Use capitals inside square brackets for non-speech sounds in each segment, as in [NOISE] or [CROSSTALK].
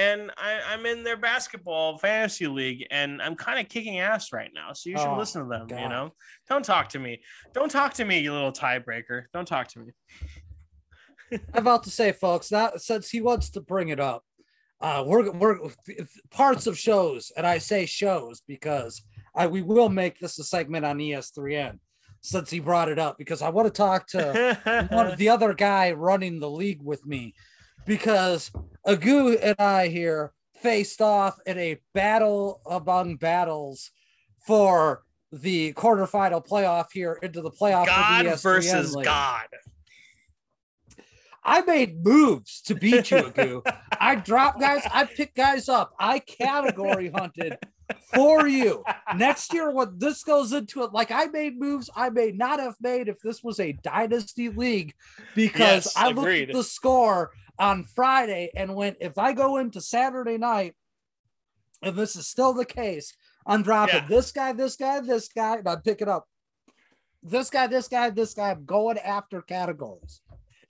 and I, I'm in their basketball fantasy league, and I'm kind of kicking ass right now. So you should Oh, listen to them. You know, don't talk to me. Don't talk to me, you little tiebreaker. Don't talk to me. I'm about to say, folks, that since he wants to bring it up, uh, we're we're parts of shows, and I say shows because I we will make this a segment on E ES3N since he brought it up because I want to talk to [LAUGHS] one of the other guy running the league with me because Agu and I here faced off in a battle among battles for the quarterfinal playoff here into the playoff. of the God versus league. God. I made moves to beat you, Agu. I dropped guys. I picked guys up. I category hunted for you. Next year, when this goes into it, like I made moves I may not have made if this was a dynasty league, because Yes, I looked at the score on Friday and went, if I go into Saturday night, and this is still the case, I'm dropping Yeah. this guy, this guy, this guy, and I'm picking up this guy, this guy, this guy. I'm going after categories.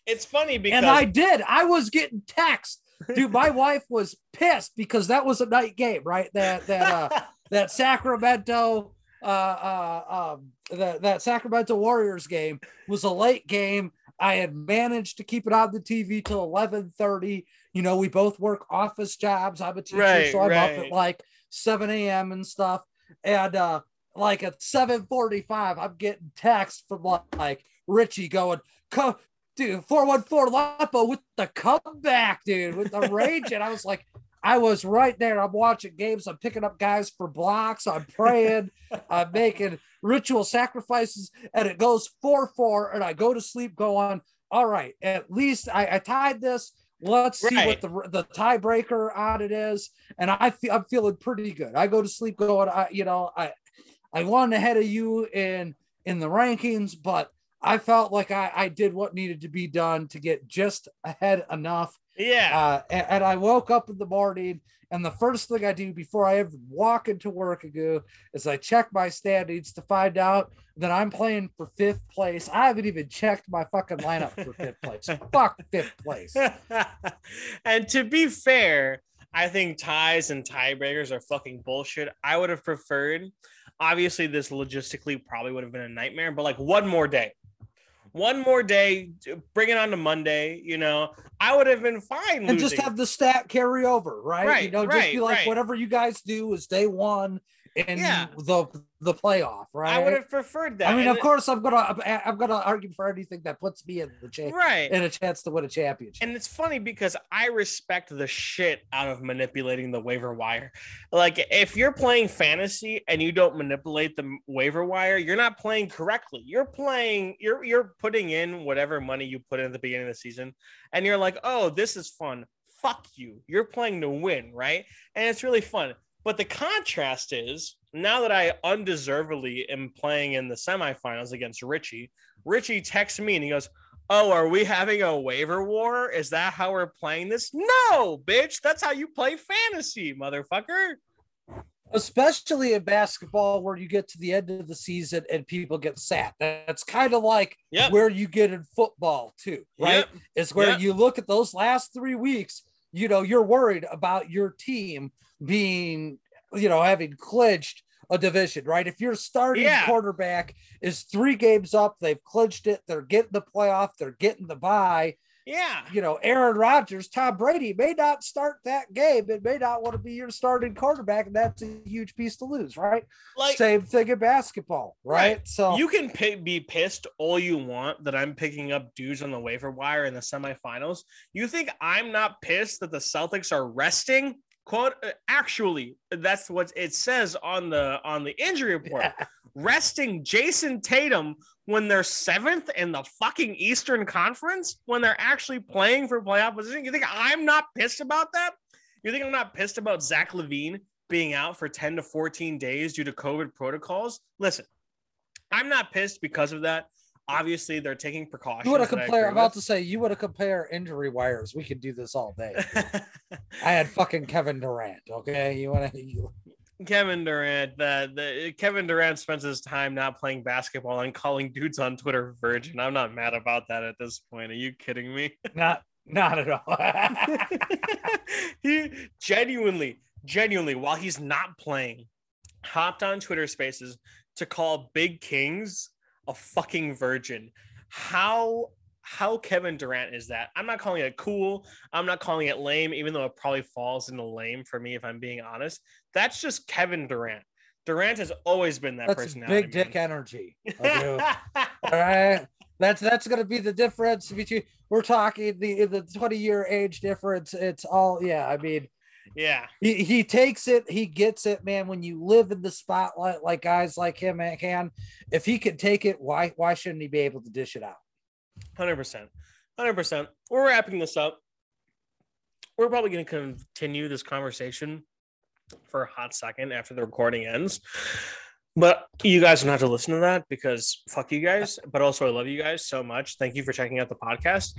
It's funny because And I did. I was getting text. Dude, my [LAUGHS] wife was pissed because that was a night game, right? That that uh [LAUGHS] that Sacramento uh uh um that, that Sacramento Warriors game was a late game. I had managed to keep it on the TV till 11:30. You know, we both work office jobs. I'm a teacher, Right, so I'm up at like 7 a.m. and stuff. And uh like at 7:45, I'm getting text from like Richie going, "Co- dude, 414 Lepo with the comeback, dude, with the rage. And I was like, I was right there. I'm watching games. I'm picking up guys for blocks. I'm praying. I'm making ritual sacrifices. And it goes 4 4. And I go to sleep going, all right, at least I, I tied this. Let's see what the the tiebreaker on it is. And I feel I'm feeling pretty good. I go to sleep going, I, you know, I I won ahead of you in in the rankings, but I felt like I, I did what needed to be done to get just ahead enough. Yeah, Uh, and, and I woke up in the morning, and the first thing I do before I ever walk into work ago is I check my standings to find out that I'm playing for fifth place. I haven't even checked my fucking lineup for fifth place. [LAUGHS] Fuck fifth place. [LAUGHS] and to be fair, I think ties and tiebreakers are fucking bullshit. I would have preferred, obviously, this logistically probably would have been a nightmare, but like one more day. One more day, bring it on to Monday. You know, I would have been fine. and just have the stat carry over, right? Right. you Right, know, just be like right. whatever you guys do is day one in Yeah. the the playoff, right? I would have preferred that. I mean, And of it- course, I'm gonna I'm gonna argue for anything that puts me in the cha- right? in a chance to win a championship. And it's funny because I respect the shit out of manipulating the waiver wire. Like, if you're playing fantasy and you don't manipulate the waiver wire, you're not playing correctly. You're playing, you're you're putting in whatever money you put in at the beginning of the season, and you're like, oh, this is fun. Fuck you. You're playing to win, right? And it's really fun. But the contrast is now that I undeservedly am playing in the semifinals against Richie, Richie texts me and he goes, Oh, are we having a waiver war? Is that how we're playing this? No, bitch. That's how you play fantasy, motherfucker. Especially in basketball, where you get to the end of the season and people get sat. That's kind of like Yep. where you get in football too, right? Yep. Is where Yep. you look at those last three weeks. You know, you're worried about your team being, you know, having clinched a division, right? If your starting Yeah. quarterback is three games up, they've clinched it, they're getting the playoff, they're getting the bye. Yeah. you know, Aaron Rodgers, Tom Brady may not start that game. It may not want to be your starting quarterback, and that's a huge piece to lose, right? Like Same thing in basketball, right? Right. So you can pi- be pissed all you want that I'm picking up dudes on the waiver wire in the semifinals. You think I'm not pissed that the Celtics are resting? Quote actually, that's what it says on the on the injury report. Resting Jayson Tatum when they're seventh in the fucking Eastern Conference when they're actually playing for playoff position. You think I'm not pissed about that? You think I'm not pissed about Zach LaVine being out for 10 to 14 days due to COVID protocols? Listen, I'm not pissed because of that. Obviously, they're taking precautions. you that I compare? I'm about to say you want to compare injury wires. We could do this all day. [LAUGHS] I had fucking Kevin Durant. Okay, you want to? Kevin Durant, the, the Kevin Durant spends his time not playing basketball and calling dudes on Twitter virgin. I'm not mad about that at this point. Are you kidding me? [LAUGHS] not, not at all. [LAUGHS] he genuinely, genuinely, while he's not playing, hopped on Twitter Spaces to call Big Kings a fucking virgin. How how Kevin Durant is that? I'm not calling it cool. I'm not calling it lame, even though it probably falls into lame for me if I'm being honest. That's just Kevin Durant. Durant has always been that That's personality. big dick energy. [LAUGHS] All right. That's that's gonna be the difference between we're talking the the 20 year age difference. It's all yeah, I mean yeah. he, he takes it, he gets it, man. When you live in the spotlight like guys like him can, if he can take it, why why shouldn't he be able to dish it out? Hundred percent, hundred percent. We're wrapping this up. We're probably going to continue this conversation for a hot second after the recording ends, but you guys don't have to listen to that because fuck you guys. But also, I love you guys so much. Thank you for checking out the podcast.